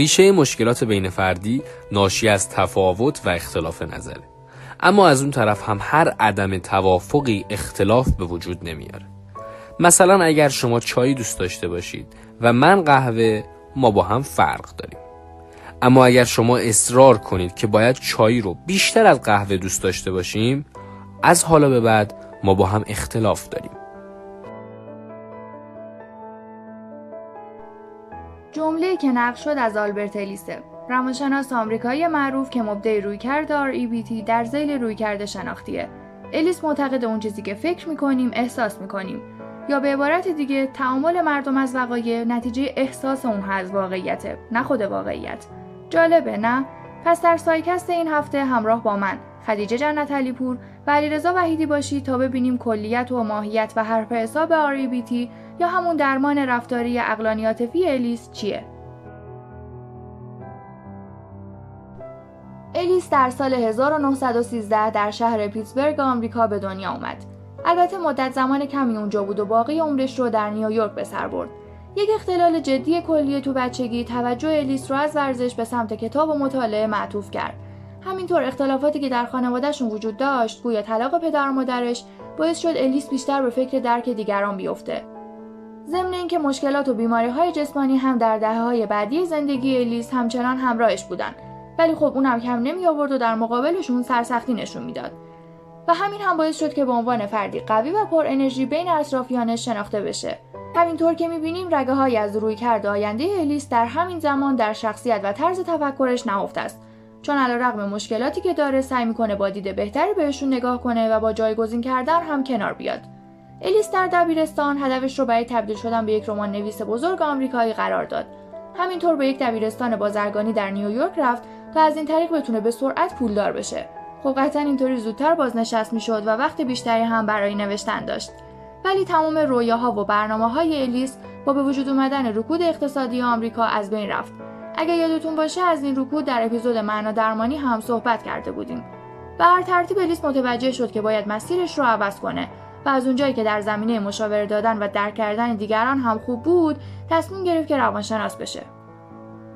ریشه مشکلات بین فردی ناشی از تفاوت و اختلاف نظره. اما از اون طرف هم هر عدم توافقی اختلاف به وجود نمیاره. مثلا اگر شما چای دوست داشته باشید و من قهوه ما با هم فرق داریم. اما اگر شما اصرار کنید که باید چای رو بیشتر از قهوه دوست داشته باشیم از حالا به بعد ما با هم اختلاف داریم. جمله که نقل شد از آلبرت الیسه روانشناس آمریکایی معروف که مبدع رویکرد REBT در ذیل رویکرد شناختیه. الیس معتقد اون چیزی که فکر می‌کنیم احساس می‌کنیم. یا به عبارت دیگه تعامل مردم از وقایع نتیجه احساس اون از واقعیته نه خود واقعیت. جالبه نه؟ پس در سایکست این هفته همراه با من خدیجه جنت علیپور و علیرضا وحیدی باشید تا ببینیم کلیت و ماهیت و حرف حساب REBT یا همون درمان رفتاری اقلانی عاطفی الیس چیه الیس در سال 1913 در شهر پیتسبرگ آمریکا به دنیا اومد. البته مدت زمان کمی اونجا بود و باقی عمرش رو در نیویورک به سر برد. یک اختلال جدی کلیه تو بچگی توجه الیس رو از ورزش به سمت کتاب و مطالعه معطوف کرد. همینطور اختلافاتی که در خانوادهشون وجود داشت گویا طلاق پدر و مادرش باعث شد الیس بیشتر به فکر درک دیگران بیفته. ضمن اینکه مشکلات و بیماری های جسمانی هم در دهه های بعدی زندگی الیس همچنان همراهش بودند ولی خب اونم کم نمی آورد و در مقابلشون سرسختی نشون می‌داد. و همین هم باعث شد که به عنوان فردی قوی و پر انرژی بین اطرافیانش شناخته بشه. همینطور که می‌بینیم رگه های از روی کرده آینده الیس در همین زمان در شخصیت و طرز تفکرش نهفته است. چون رغم مشکلاتی که داره سعی می‌کنه با دید بهتری بهشون نگاه کنه و با جایگزین کردن هم کنار بیاد. الیس در دبیرستان هدفش رو برای تبدیل شدن به یک رمان نویس بزرگ آمریکایی قرار داد. همینطور به یک دبیرستان بازرگانی در نیویورک رفت تا از این طریق بتونه به سرعت پولدار بشه. خب قطعا اینطوری زودتر بازنشست می‌شد و وقت بیشتری هم برای نوشتن داشت. ولی تمام رویاها و برنامه های الیس با به وجود اومدن رکود اقتصادی آمریکا از بین رفت. اگر یادتون باشه از این رکود در اپیزود معنا درمانی هم صحبت کرده بودیم. به هر ترتیب الیس متوجه شد که باید مسیرش رو عوض کنه. و از اونجایی که در زمینه مشاوره دادن و درک کردن دیگران هم خوب بود تصمیم گرفت که روانشناس بشه.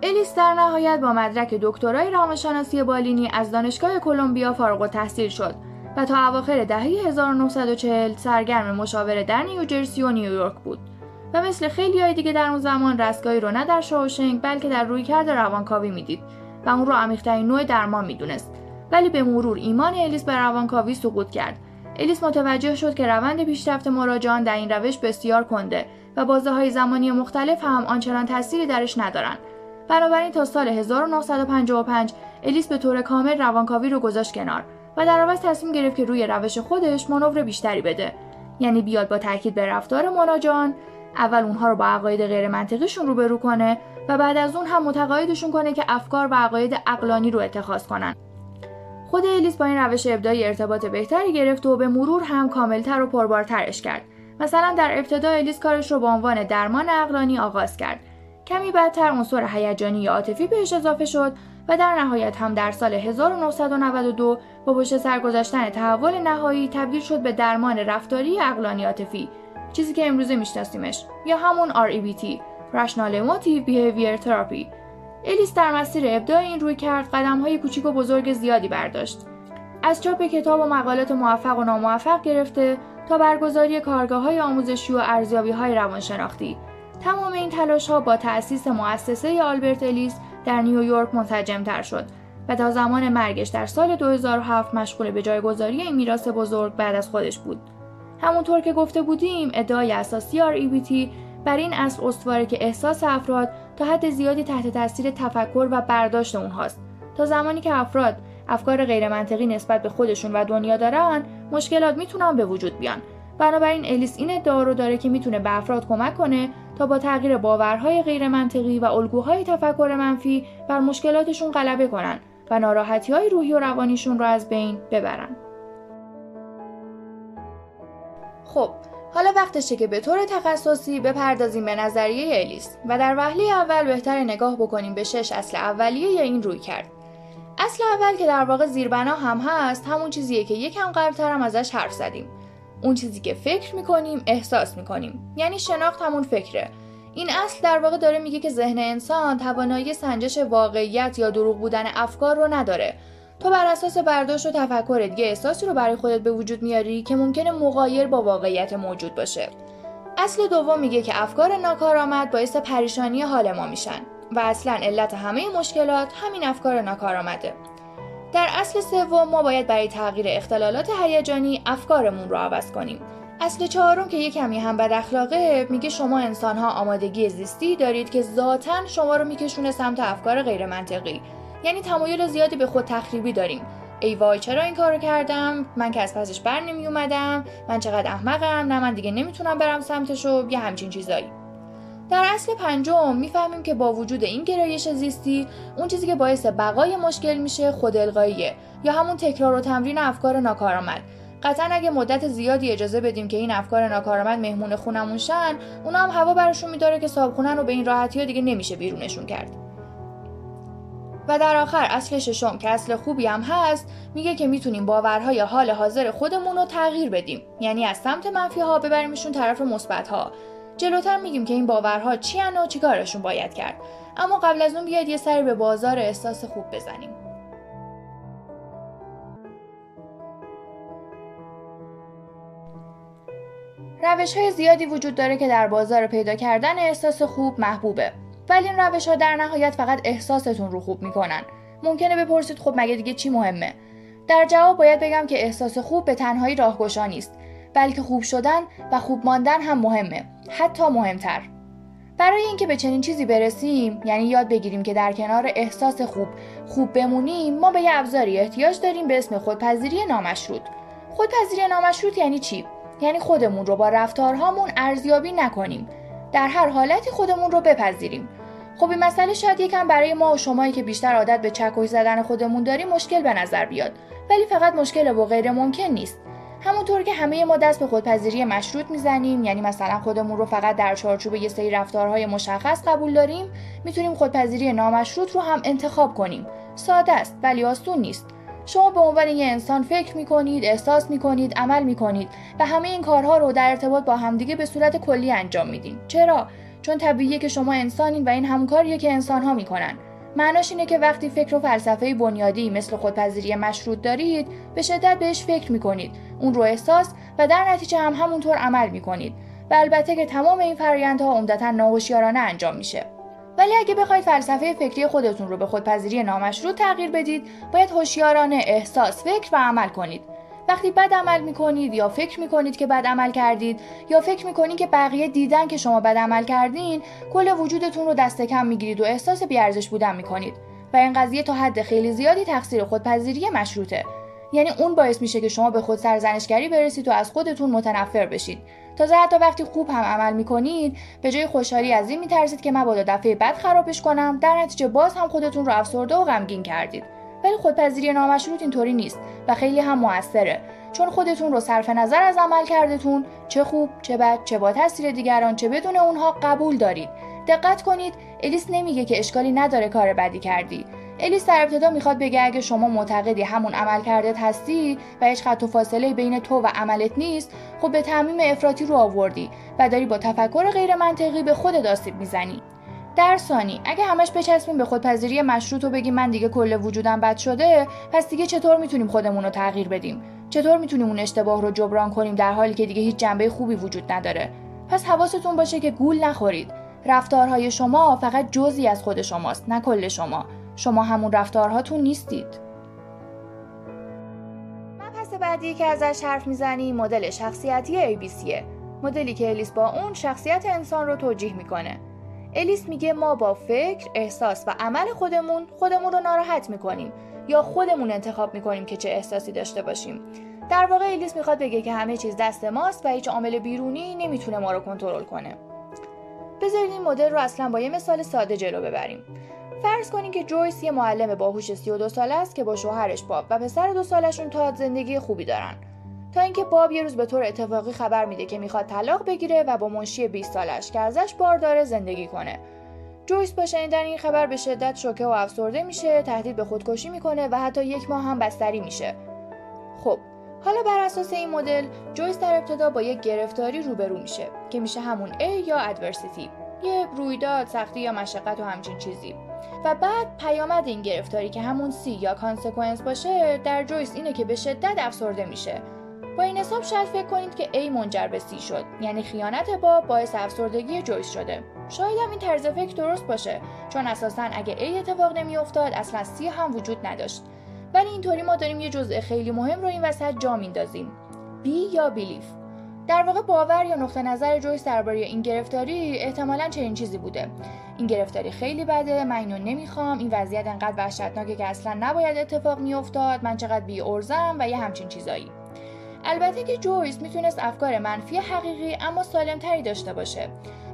الیس در نهایت با مدرک دکترای روانشناسی بالینی از دانشگاه کلمبیا فارغ التحصیل شد و تا اواخر دهه 1940 سرگرم مشاوره در نیوجرسی و نیویورک بود و مثل خیلی های دیگه در اون زمان رستگاهی رو نه در شاوشنگ بلکه در رویکرد روانکاوی می‌دید و اون رو عمیقترین نوع درمان می‌دونست. ولی به مرور ایمان الیس به روانکاوی سقوط کرد. الیس متوجه شد که روند پیشرفت مراجعان در این روش بسیار کنده و بازه های زمانی مختلف هم آنچنان تأثیری درش ندارند. بنابراین تا سال 1955 الیس به طور کامل روانکاوی رو گذاشت کنار و در عوض تصمیم گرفت که روی روش خودش منور بیشتری بده. یعنی بیاد با تاکید به رفتار مناجان اول اونها رو با عقاید غیر منطقیشون روبرو کنه و بعد از اون هم متقاعدشون کنه که افکار و عقاید عقلانی رو اتخاذ کنن. خود الیس با این روش ابداعی ارتباط بهتری گرفت و به مرور هم کاملتر و پربارترش کرد. مثلا در ابتدا الیس کارش رو به عنوان درمان عقلانی آغاز کرد. کمی بعدتر عنصر هیجانی یا عاطفی بهش اضافه شد و در نهایت هم در سال 1992 با پشت سر گذاشتن تحول نهایی تبدیل شد به درمان رفتاری عقلانی عاطفی چیزی که امروزه میشناسیمش یا همون REBT Rational Emotive Behavior Therapy. الیس در مسیر ابداع این روی کرد قدم های کوچیک و بزرگ زیادی برداشت از چاپ کتاب و مقالات موفق و ناموفق گرفته تا برگزاری کارگاه های آموزشی و ارزیابی های روانشناختی تمام این تلاش ها با تأسیس مؤسسه آلبرت الیس در نیویورک تر شد و تا زمان مرگش در سال 2007 مشغول به جایگذاری این میراث بزرگ بعد از خودش بود. همونطور که گفته بودیم ادعای اساسی REBT بر این اصل استواره که احساس افراد تا حد زیادی تحت تاثیر تفکر و برداشت اونهاست تا زمانی که افراد افکار غیرمنطقی نسبت به خودشون و دنیا دارن مشکلات می‌تونن به وجود بیان بنابراین الیس این ادعا رو داره که می‌تونه به افراد کمک کنه تا با تغییر باورهای غیرمنطقی و الگوهای تفکر منفی بر مشکلاتشون غلبه کنن و ناراحتی های روحی و روانیشون رو از بین ببرن. خب حالا وقتشه که به طور تخصصی بپردازیم به نظریه الیس و در وهله اول بهتر نگاه بکنیم به شش اصل اولیه این روی کرد. اصل اول که در واقع زیربنا هم هست همون چیزیه که یکم قبلتر هم ازش حرف زدیم. اون چیزی که فکر می‌کنیم احساس می‌کنیم یعنی شناخت همون فکره این اصل در واقع داره میگه که ذهن انسان توانایی سنجش واقعیت یا دروغ بودن افکار رو نداره تو بر اساس برداشت و تفکرت یه احساسی رو برای خودت به وجود میاری که ممکنه مغایر با واقعیت موجود باشه. اصل دوم میگه که افکار ناکارآمد باعث پریشانی حال ما میشن و اصلا علت همه مشکلات همین افکار ناکارآمده. در اصل سوم ما باید برای تغییر اختلالات هیجانی افکارمون رو عوض کنیم. اصل چهارم که یه کمی هم بد اخلاقه میگه شما انسان ها آمادگی زیستی دارید که ذاتا شما رو میکشونه سمت افکار غیر منطقی یعنی تمایل زیادی به خود تخریبی داریم. ای وای چرا این کارو کردم؟ من که از پسش بر نمی اومدم من چقدر احمقم؟ نه من دیگه نمی‌تونم برم سمتشو. یه همچین چیزایی. در اصل پنجم می‌فهمیم که با وجود این گرایش زیستی اون چیزی که باعث بقای مشکل میشه خود القاییه یا همون تکرار و تمرین افکار ناکارآمد. قطعا اگه مدت زیادی اجازه بدیم که این افکار ناکارآمد مهمون خونمون شن اونا هم هوا براشون میداره که صابخونن رو به این راحتی ها دیگه نمیشه بیرونشون کرد. و در آخر اصل ششم که اصل خوبی هم هست میگه که می‌تونیم باورهای حال حاضر خودمون رو تغییر بدیم. یعنی از سمت منفی ها ببریمشون طرف مثبت ها جلوتر میگیم که این باورها چی و چیکارشون باید کرد. اما قبل از اون بیاید یه سری به بازار احساس خوب بزنیم. روش های زیادی وجود داره که در بازار پیدا کردن احساس خوب محبوبه. ولی این روش ها در نهایت فقط احساستون رو خوب می‌کنن. ممکنه بپرسید خب مگه دیگه چی مهمه؟ در جواب باید بگم که احساس خوب به تنهایی راهگشا نیست بلکه خوب شدن و خوب ماندن هم مهمه حتی مهمتر. برای اینکه به چنین چیزی برسیم یعنی یاد بگیریم که در کنار احساس خوب خوب بمونیم ما به یه ابزاری احتیاج داریم به اسم خودپذیری نامشروط. خودپذیری نامشروط یعنی چی؟ یعنی خودمون رو با رفتارهامون ارزیابی نکنیم. در هر حالتی خودمون رو بپذیریم. خب این مسئله شاید یکم برای ما و شمایی که بیشتر عادت به چکش زدن خودمون داریم مشکل به نظر بیاد. ولی فقط مشکل و غیر ممکن نیست. همونطور که همه ما دست به خودپذیری مشروط می‌زنیم یعنی مثلا خودمون رو فقط در چارچوب یه سری رفتارهای مشخص قبول داریم می‌تونیم خودپذیری نامشروط رو هم انتخاب کنیم. ساده است ولی آسون نیست. شما به عنوان یه انسان فکر می‌کنید احساس می‌کنید عمل می‌کنید و همه این کارها رو در ارتباط با همدیگه به صورت کلی انجام میدین. چرا؟ چون طبیعیه که شما انسانین و این همون کاریه که انسانها می‌کنن. معناش اینه که وقتی فکر و فلسفه بنیادی مثل خودپذیری مشروط دارید به شدت بهش فکر می‌کنید. اون رو احساس و در نتیجه هم همونطور عمل می‌کنید. و البته که تمام این فرایندها عمدتا ناهوشیارانه انجام میشه. ولی اگه بخواید فلسفه فکری خودتون رو به خودپذیری نامشروط تغییر بدید باید هوشیارانه احساس فکر و عمل کنید. وقتی بد عمل می‌کنید یا فکر می‌کنید که بد عمل کردید یا فکر می‌کنید که بقیه دیدن که شما بد عمل کردین کل وجودتون رو دست کم می‌گیرید و احساس بیارزش بودن می‌کنید. و این قضیه تا حد خیلی زیادی تقصیر خودپذیری مشروطه. یعنی اون باعث میشه که شما به خود سرزنشگری برسید و از خودتون متنفر بشید. تازه حتی وقتی خوب هم عمل می‌کنید به جای خوشحالی از این میترسید که مبادا دفعه بد خرابش کنم. در نتیجه باز هم خودتون رو افسرده و غمگین کردید. ولی خودپذیری نامشروط اینطوری نیست و خیلی هم موثره. چون خودتون رو صرف نظر از عمل کردتون چه خوب چه بد چه با تاثیر دیگران چه بدون اونها قبول دارید. دقت کنید الیس نمیگه که اشکالی نداره کار بدی کردی. الیس در ابتدا می‌خواد بگه اگه شما معتقدی همون عمل کرده هستی و هیچ خط و فاصله بین تو و عملت نیست خب به تعمیم افراطی رو آوردی و داری با تفکر غیر منطقی به خود آسیب می‌زنی. در ثانی اگه همش بچسبیم به خودپذیری مشروط و بگیم من دیگه کل وجودم بد شده پس دیگه چطور می‌تونیم خودمون رو تغییر بدیم؟ چطور می‌تونیم اون اشتباه رو جبران کنیم در حالی که دیگه هیچ جنبه خوبی وجود نداره؟ پس حواستون باشه که گول نخورید. رفتارهای شما فقط جزی از خود شماست نه کل شما. شما همون رفتارهاتون نیستید مبحث بعدی که ازش حرف می‌زنی مدل شخصیتی ABCه مدلی که الیس با اون شخصیت انسان رو توجیه می‌کنه الیس میگه ما با فکر، احساس و عمل خودمون خودمون رو ناراحت می‌کنیم یا خودمون انتخاب می‌کنیم که چه احساسی داشته باشیم. در واقع الیس می‌خواد بگه که همه چیز دست ماست و هیچ عامل بیرونی نمی‌تونه ما رو کنترل کنه. بذارید این مدل رو اصلا با یه مثال ساده جلو ببریم. فرض کنید که جویس یه معلم باهوش 32 ساله است که با شوهرش باب و پسر دو سالشون تا زندگی خوبی دارن. تا اینکه باب یه روز به طور اتفاقی خبر میده که می‌خواد طلاق بگیره و با منشی 20 سالش که ازش بار داره زندگی کنه. جویس با شنیدن این خبر به شدت شوکه و افسرده میشه تهدید به خودکشی می‌کنه و حتی یک ماه هم بستری میشه. خب حالا بر اساس این مدل جویس در ابتدا با یک گرفتاری روبرو میشه که میشه همون A یا adversity یه رویداد سختی یا مشقت و همچین چیزی. و بعد پیامد این گرفتاری که همون C یا consequence باشه در جویس اینه که به شدت افسرده میشه. با این حساب شاید فکر کنید که A منجر به C شد یعنی خیانت با باعث افسردگی جویس شده. شاید هم این طرز فکر درست باشه چون اساسا اگه A اتفاق نمیافتاد اصلا C هم وجود نداشت. ولی اینطوری ما داریم یه جزء خیلی مهم رو این وسط جا میندازیم. B یا بیلیف در واقع باور یا نقطه نظر جویس درباره این گرفتاری احتمالا چنین چیزی بوده. این گرفتاری خیلی بده من اینو نمی‌خوام این وضعیت انقدر وحشتناکه که اصلا نباید اتفاق میافتاد من چقدر بی ارزم و یه همچین چیزایی. البته که جویس می‌تونست افکار منفی حقیقی اما سالمتری داشته باشه.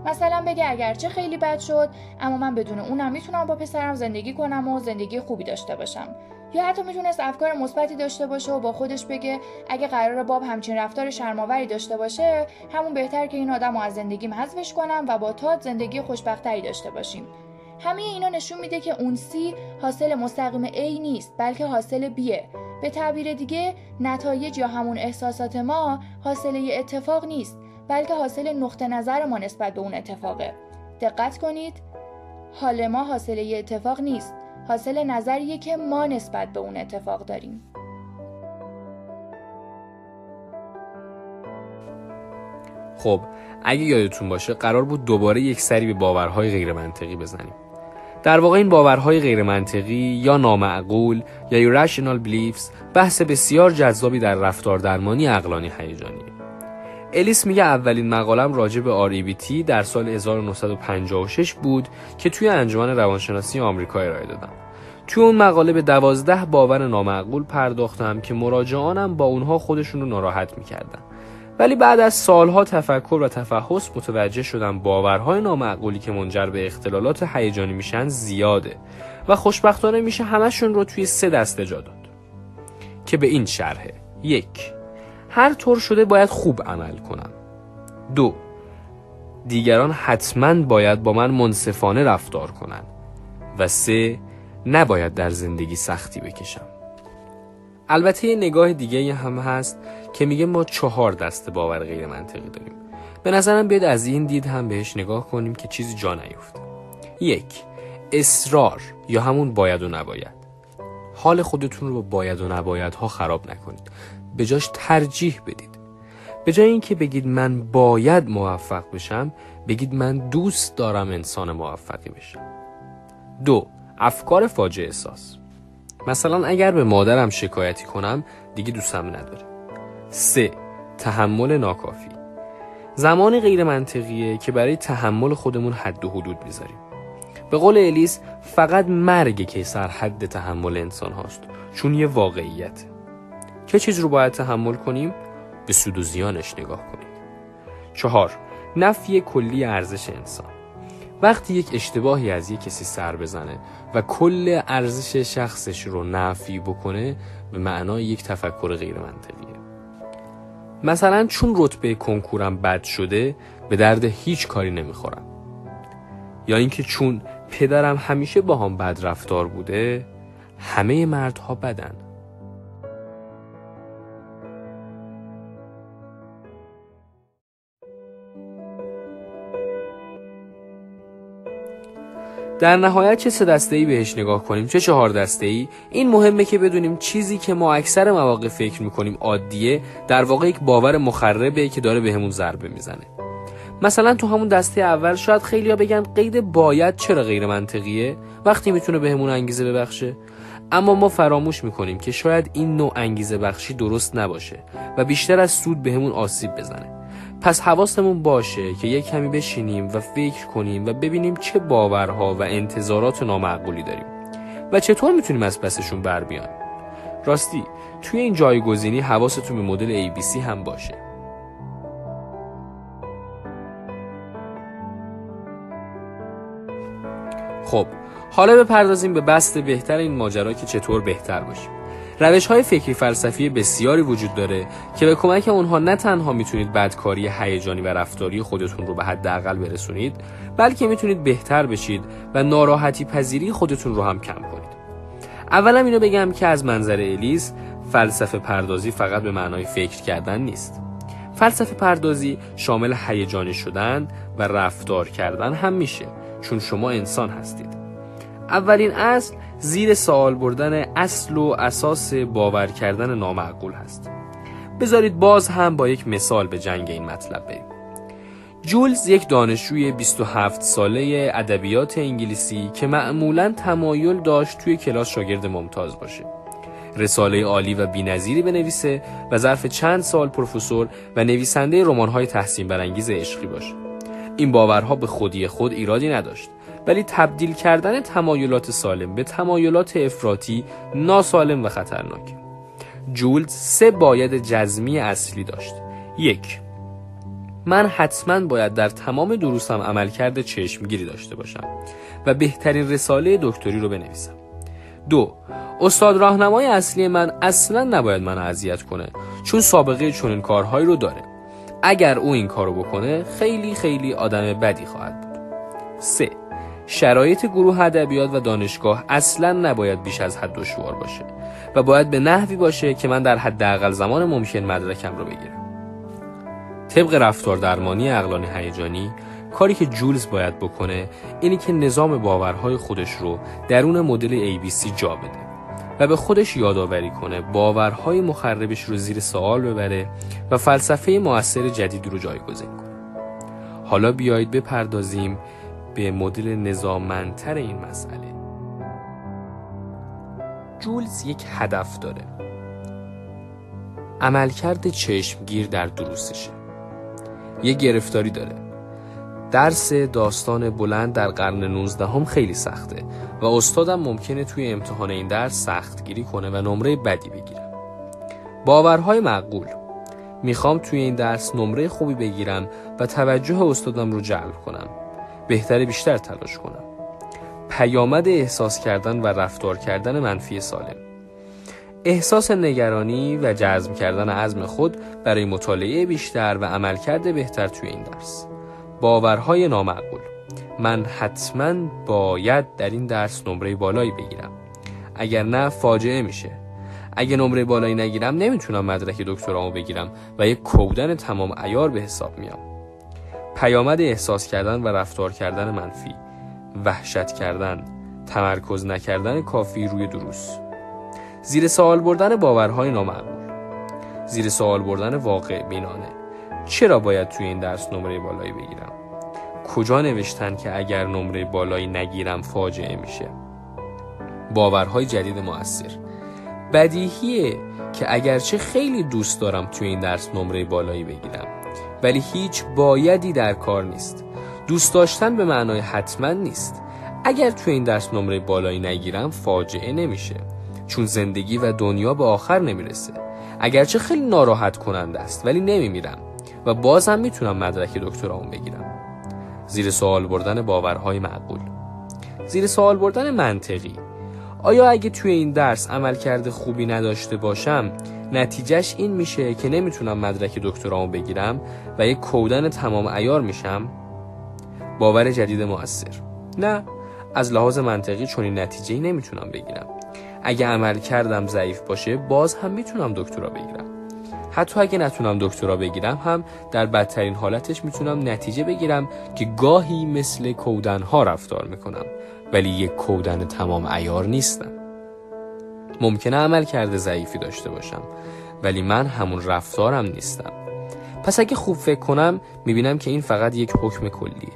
مثلا بگه اگرچه خیلی بد شد اما من بدون اونم می‌تونم با پسرم زندگی کنم و زندگی خوبی داشته باشم. یا حتی می‌تونست افکار مثبتی داشته باشه و با خودش بگه اگه قرار باب همچین رفتار شرماوری داشته باشه همون بهتر که این آدم رو از زندگیم حذفش کنم و با تاد زندگی خوشبختری داشته باشیم. همه اینا نشون میده که اون سی حاصل مستقیم A نیست بلکه حاصل Bه به تعبیر دیگه نتایج یا همون احساسات ما حاصل اتفاق نیست بلکه حاصل نقطه نظر ما نسبت به اون اتفاقه. دقت کنید حال ما حاصل اتفاق نیست. حاصل نظریه که ما نسبت به اون اتفاق داریم. خب اگه یادتون باشه قرار بود دوباره یک سری به باورهای غیر منطقی بزنیم. در واقع این باورهای غیر منطقی یا نامعقول یا irrational beliefs بحث بسیار جذابی در رفتار درمانی اقلانی هیجانی الیس میگه اولین مقالم راجع به REBT در سال 1956 بود که توی انجمن روانشناسی آمریکا ارائه دادم. توی اون مقاله به دوازده باور نامعقول پرداختم که مراجعانم با اونها خودشون رو ناراحت می‌کردن. ولی بعد از سالها تفکر و تفحص متوجه شدم باورهای نامعقولی که منجر به اختلالات هیجانی میشن زیاده و خوشبختانه میشه همشون رو توی سه دسته جا داد که به این شرحه یک هر طور شده باید خوب عمل کنم. دو دیگران حتما باید با من منصفانه رفتار کنند. و سه نباید در زندگی سختی بکشم. البته یه نگاه دیگه هم هست که میگه ما چهار دسته باور غیر منطقی داریم. به نظرم بیاد از این دید هم بهش نگاه کنیم که چیزی جا نیفته. یک اصرار یا همون باید و نباید. حال خودتون رو با باید و نباید ها خراب نکنید. به جاش ترجیح بدید. به جای اینکه بگید من باید موفق بشم بگید من دوست دارم انسان موفقی بشم. دو افکار فاجعه احساس. مثلا اگر به مادرم شکایتی کنم دیگه دوستم نداره. سه تحمل ناکافی. زمان غیر منطقیه که برای تحمل خودمون حد و حدود می‌ذاریم. به قول الیس فقط مرگ که سرحد تحمل انسان هاست چون یه واقعیت. چه چیز رو باید تحمل کنیم؟ به سود و زیانش نگاه کنید چهار نفی کلی ارزش انسان. وقتی یک اشتباهی از یک کسی سر بزنه و کل ارزش شخصش رو نفی بکنه به معنای یک تفکر غیر منطقیه مثلا چون رتبه کنکورم بد شده به درد هیچ کاری نمی‌خورم. یا اینکه چون پدرم همیشه با هم بد رفتار بوده همه مردها بدن. در nihayet چه سه دسته ای بهش نگاه کنیم چه چهار دسته ای این مهمه که بدونیم چیزی که ما اکثر مواقع فکر می‌کنیم عادیه در واقع یک باور مخربه که داره بهمون به ضربه می‌زنه. مثلا تو همون دسته اول شاید خیلیا بگن قید باید چرا غیر منطقیه؟ وقتی می‌تونه بهمون انگیزه ببخشه. اما ما فراموش می‌کنیم که شاید این نوع انگیزه بخشی درست نباشه و بیشتر از سود بهمون آسیب بزنه. پس حواستمون باشه که یک کمی بشینیم و فکر کنیم و ببینیم چه باورها و انتظارات نامعقولی داریم. و چطور می‌تونیم از پسشون بر بیان؟ راستی توی این جایگزینی حواستون به مدل ABC هم باشه. خب حالا بپردازیم به بست بهتر این ماجرا که چطور بهتر باشیم روش های فکری فلسفی بسیاری وجود داره که به کمک اونها نه تنها می‌تونید بدکاری هیجانی و رفتاری خودتون رو به حداقل برسونید بلکه می‌تونید بهتر بشید و ناراحتی پذیری خودتون رو هم کم کنید. اولا اینو بگم که از منظر الیز فلسفه پردازی فقط به معنای فکر کردن نیست. فلسفه پردازی شامل هیجانی شدن و رفتار کردن هم میشه چون شما انسان هستید. اولین اصل زیر سوال بردن اصل و اساس باور کردن نامعقول هست. بذارید باز هم با یک مثال به جنگ این مطلب بریم. جولز یک دانشجوی 27 ساله ادبیات انگلیسی که معمولا تمایل داشت توی کلاس شاگرد ممتاز باشه. رساله عالی و بینظیری بنویسه و ظرف چند سال پروفسور و نویسنده رمان‌های تحسین برانگیز عشقی باشه. این باورها به خودی خود ایرادی نداشت. ولی تبدیل کردن تمایلات سالم به تمایلات افراطی ناسالم و خطرناک. جولز سه باید جزمی اصلی داشت. یک من حتما باید در تمام دروسم عملکرد چشمگیری داشته باشم و بهترین رساله دکتری رو بنویسم. دو استاد راهنمای اصلی من اصلا نباید من اذیت کنه چون سابقه چنین کارهایی رو داره. اگر او این کارو بکنه خیلی خیلی آدم بدی خواهد بود. سه شرایط گروه ادبیات و دانشگاه اصلا نباید بیش از حد دشوار باشه و باید به نحوی باشه که من در حداقل زمان ممکن مدرکم رو بگیرم. طبق رفتار درمانی اقلانی هیجانی کاری که جولز باید بکنه اینی که نظام باورهای خودش رو درون مدل ABC جا بده و به خودش یادآوری کنه باورهای مخربش رو زیر سوال ببره و فلسفه موثر جدید رو جایگزین کنه. حالا بیایید بپردازیم به مدل نظاممندتر این مسئله. جولز یک هدف داره. عملکرد چشمگیر در دروسشه. یه گرفتاری داره. درس داستان بلند در قرن 19 هم خیلی سخته و استادم ممکنه توی امتحان این درس سختگیری کنه و نمره بدی بگیره باورهای معقول. می‌خوام توی این درس نمره خوبی بگیرم و توجه استادم رو جلب کنم. بهتره بیشتر تلاش کنم. پیامد احساس کردن و رفتار کردن منفی سالم. احساس نگرانی و جذب کردن عزم خود برای مطالعه بیشتر و عملکرد بهتر توی این درس. باورهای نامعقول. من حتما باید در این درس نمره بالایی بگیرم. اگر نه فاجعه میشه. اگه نمره بالایی نگیرم نمی‌تونم مدرک دکترامو بگیرم و یک کودن تمام ایار به حساب میام. پیامد احساس کردن و رفتار کردن منفی وحشت کردن تمرکز نکردن کافی روی دروس. زیر سوال بردن باورهای نامعقول زیر سوال بردن واقع بینانه. چرا باید توی این درس نمره بالایی بگیرم؟ کجا نوشتن که اگر نمره بالایی نگیرم فاجعه میشه؟ باورهای جدید مؤثر. بدیهیه که اگرچه خیلی دوست دارم توی این درس نمره بالایی بگیرم. ولی هیچ بایدی در کار نیست. دوست داشتن به معنای حتما نیست. اگر توی این درس نمره بالایی نگیرم فاجعه نمیشه. چون زندگی و دنیا به آخر نمی‌رسه. اگرچه خیلی ناراحت کننده است ولی نمیمیرم. و بازم می‌تونم مدرک دکترامو بگیرم. زیر سوال بردن باورهای معقول. زیر سوال بردن منطقی. آیا اگه توی این درس عمل کرده خوبی نداشته باشم نتیجهش این میشه که نمی‌تونم مدرک دکترامو بگیرم و یک کودن تمام ایار میشم؟ باور جدید موثر نه از لحاظ منطقی چون این نتیجه نمی‌تونم بگیرم. اگه عمل کردم ضعیف باشه باز هم می‌تونم دکترا بگیرم. حتی اگه نتونم دکترا بگیرم هم در بدترین حالتش می‌تونم نتیجه بگیرم که گاهی مثل کودن ها رفتار می‌کنم. ولی یک کودن تمام ایار نیستم. ممکنه عمل کرده ضعیفی داشته باشم. ولی من همون رفتارم نیستم. پس اگه خوب فکر کنم می‌بینم که این فقط یک حکم کلیه.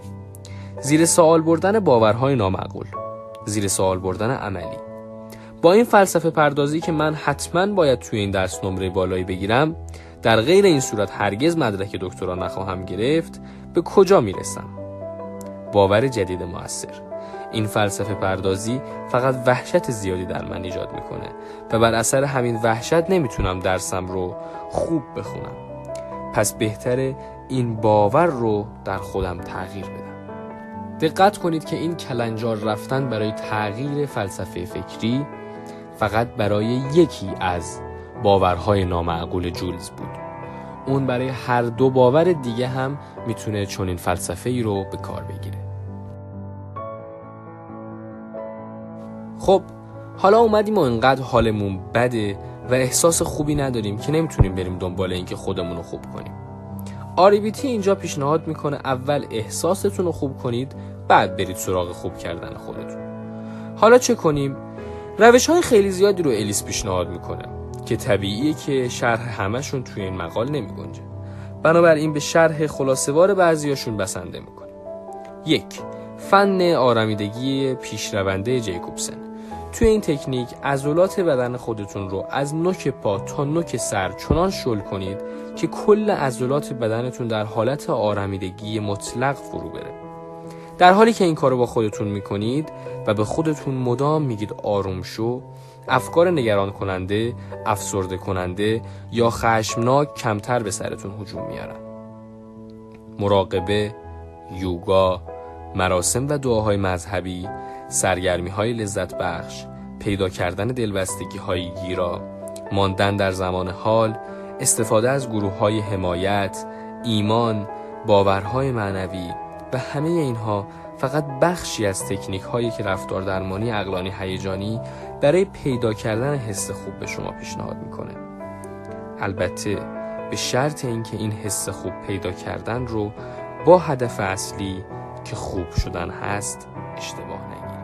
زیر سوال بردن باورهای نامعقول. زیر سوال بردن عملی. با این فلسفه پردازی که من حتما باید توی این درس نمره بالایی بگیرم در غیر این صورت هرگز مدرک دکترا نخواهم گرفت به کجا می‌رسم؟ باور جدید موثر این فلسفه پردازی فقط وحشت زیادی در من ایجاد می‌کنه و بر اثر همین وحشت نمی‌تونم درسم رو خوب بخونم. پس بهتره این باور رو در خودم تغییر بدم. دقت کنید که این کلنجار رفتن برای تغییر فلسفه فکری فقط برای یکی از باورهای نامعقول جولز بود. اون برای هر دو باور دیگه هم می‌تونه چنین فلسفه ای رو به کار بگیره. خب حالا اومدیم و انقدر حالمون بده و احساس خوبی نداریم که نمی‌تونیم بریم دنبال اینکه خودمون رو خوب کنیم. آریبیتی اینجا پیشنهاد می‌کنه اول احساستون رو خوب کنید بعد برید سراغ خوب کردن خودتون. حالا چه کنیم؟ روش های خیلی زیادی رو الیس پیشنهاد می‌کنه که طبیعیه که شرح همشون توی این مقال نمی گنجه بنابراین به شرح خلاصوار بعضیاشون بسنده می‌کنه. یک فن آرامیدگی پیشرونده جیکوبسن توی این تکنیک عضلات بدن خودتون رو از نوک پا تا نوک سر چنان شل کنید که کل عضلات بدنتون در حالت آرامیدگی مطلق فرو بره در حالی که این کارو با خودتون می‌کنید و به خودتون مدام میگید آروم شو افکار نگران کننده، افسرده کننده یا خشمناک کمتر به سرتون هجوم میارن. مراقبه، یوگا، مراسم و دعاهای مذهبی، سرگرمی های لذت بخش، پیدا کردن دلبستگی های گیرا، ماندن در زمان حال، استفاده از گروه های حمایت، ایمان، باورهای معنوی و همه اینها فقط بخشی از تکنیک هایی که رفتار درمانی اقلانی هیجانی برای پیدا کردن حس خوب به شما پیشنهاد می‌کنه. البته به شرط اینکه این حس خوب پیدا کردن رو با هدف اصلی که خوب شدن هست اشتباه نگیرید.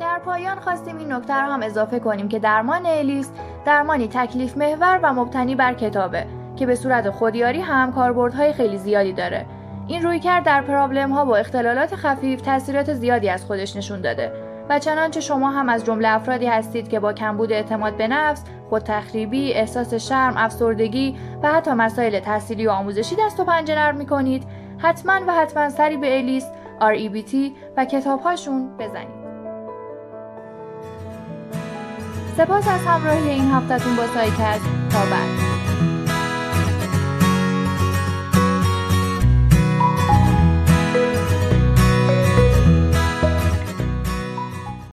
در پایان خواستیم این نکته رو هم اضافه کنیم که درمان الیس درمانی تکلیف محور و مبتنی بر کتابه که به صورت خودیاری هم کاربردهای خیلی زیادی داره. این روی کرد در پرابلم ها با اختلالات خفیف تاثیرات زیادی از خودش نشون داده. و چنانچه شما هم از جمله افرادی هستید که با کمبود اعتماد به نفس، خود تخریبی، احساس شرم، افسردگی و حتی مسائل تحصیلی و آموزشی دست و پنجه نرم می‌کنید حتما و حتما سری به الیس، REBT و کتابهاشون بزنید. سپاس از همراهی این هفتهتون با سایکست تا بعد